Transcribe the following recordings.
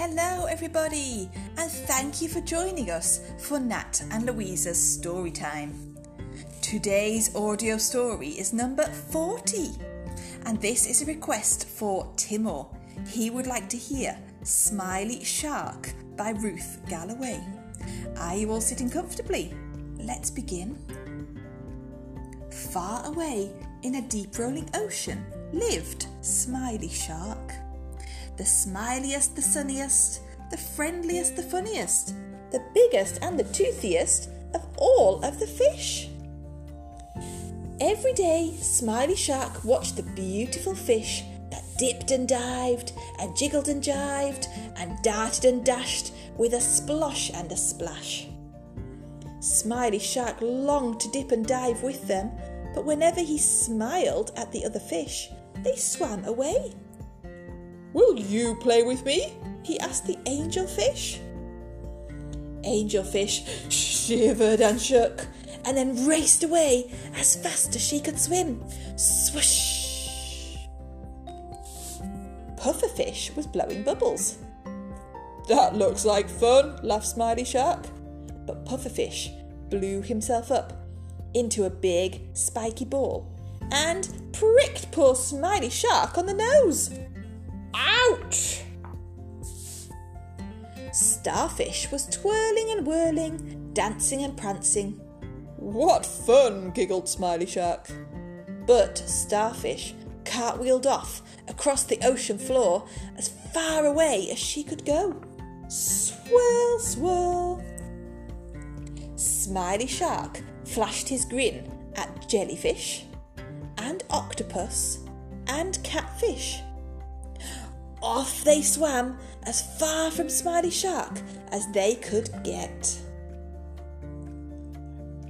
Hello, everybody, and thank you for joining us for Nat and Louisa's story time. Today's audio story is number 40, and this is a request for Timor. He would like to hear Smiley Shark by Ruth Galloway. Are you all sitting comfortably? Let's begin. Far away in a deep rolling ocean lived Smiley Shark. The smiliest, the sunniest, the friendliest, the funniest, the biggest and the toothiest of all of the fish. Every day, Smiley Shark watched the beautiful fish that dipped and dived and jiggled and jived and darted and dashed with a splosh and a splash. Smiley Shark longed to dip and dive with them, but whenever he smiled at the other fish, they swam away. Will you play with me? he asked the angelfish. Angelfish shivered and shook and then raced away as fast as she could swim. Swoosh! Pufferfish was blowing bubbles. That looks like fun, laughed Smiley Shark. But Pufferfish blew himself up into a big, spiky ball and pricked poor Smiley Shark on the nose. Ouch! Starfish was twirling and whirling, dancing and prancing. What fun! giggled Smiley Shark. But Starfish cartwheeled off across the ocean floor as far away as she could go. Swirl, swirl. Smiley Shark flashed his grin at jellyfish and octopus and catfish. Off they swam as far from Smiley Shark as they could get.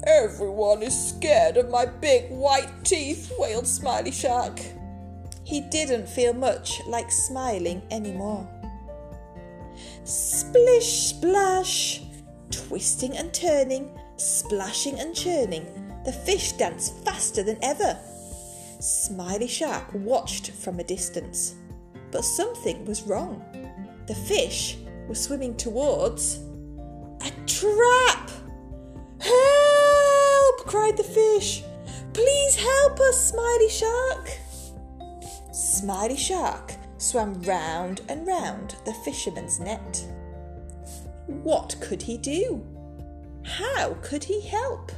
Everyone is scared of my big white teeth, wailed Smiley Shark. He didn't feel much like smiling anymore. Splish splash! Twisting and turning, splashing and churning, the fish danced faster than ever. Smiley Shark watched from a distance, but something was wrong. The fish was swimming towards a trap. Help! cried the fish. Please help us, Smiley Shark. Smiley Shark swam round and round the fisherman's net. What could he do? How could he help?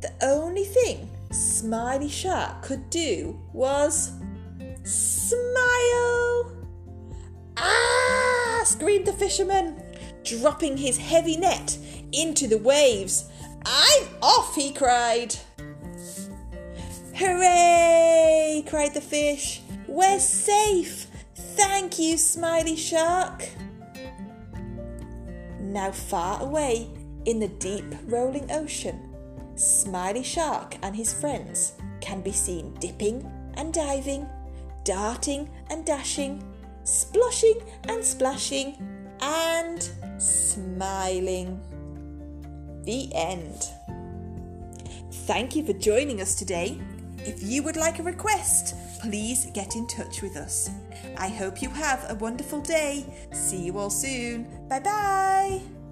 The only thing Smiley Shark could do was smile. Ah! screamed the fisherman, dropping his heavy net into the waves. I'm off, he cried. Hooray! cried the fish. We're safe. Thank you, Smiley Shark. Now, far away in the deep rolling ocean, Smiley Shark and his friends can be seen dipping and diving, darting and dashing, sploshing and splashing, and smiling. The end. Thank you for joining us today. If you would like a request, please get in touch with us. I hope you have a wonderful day. See you all soon. Bye bye.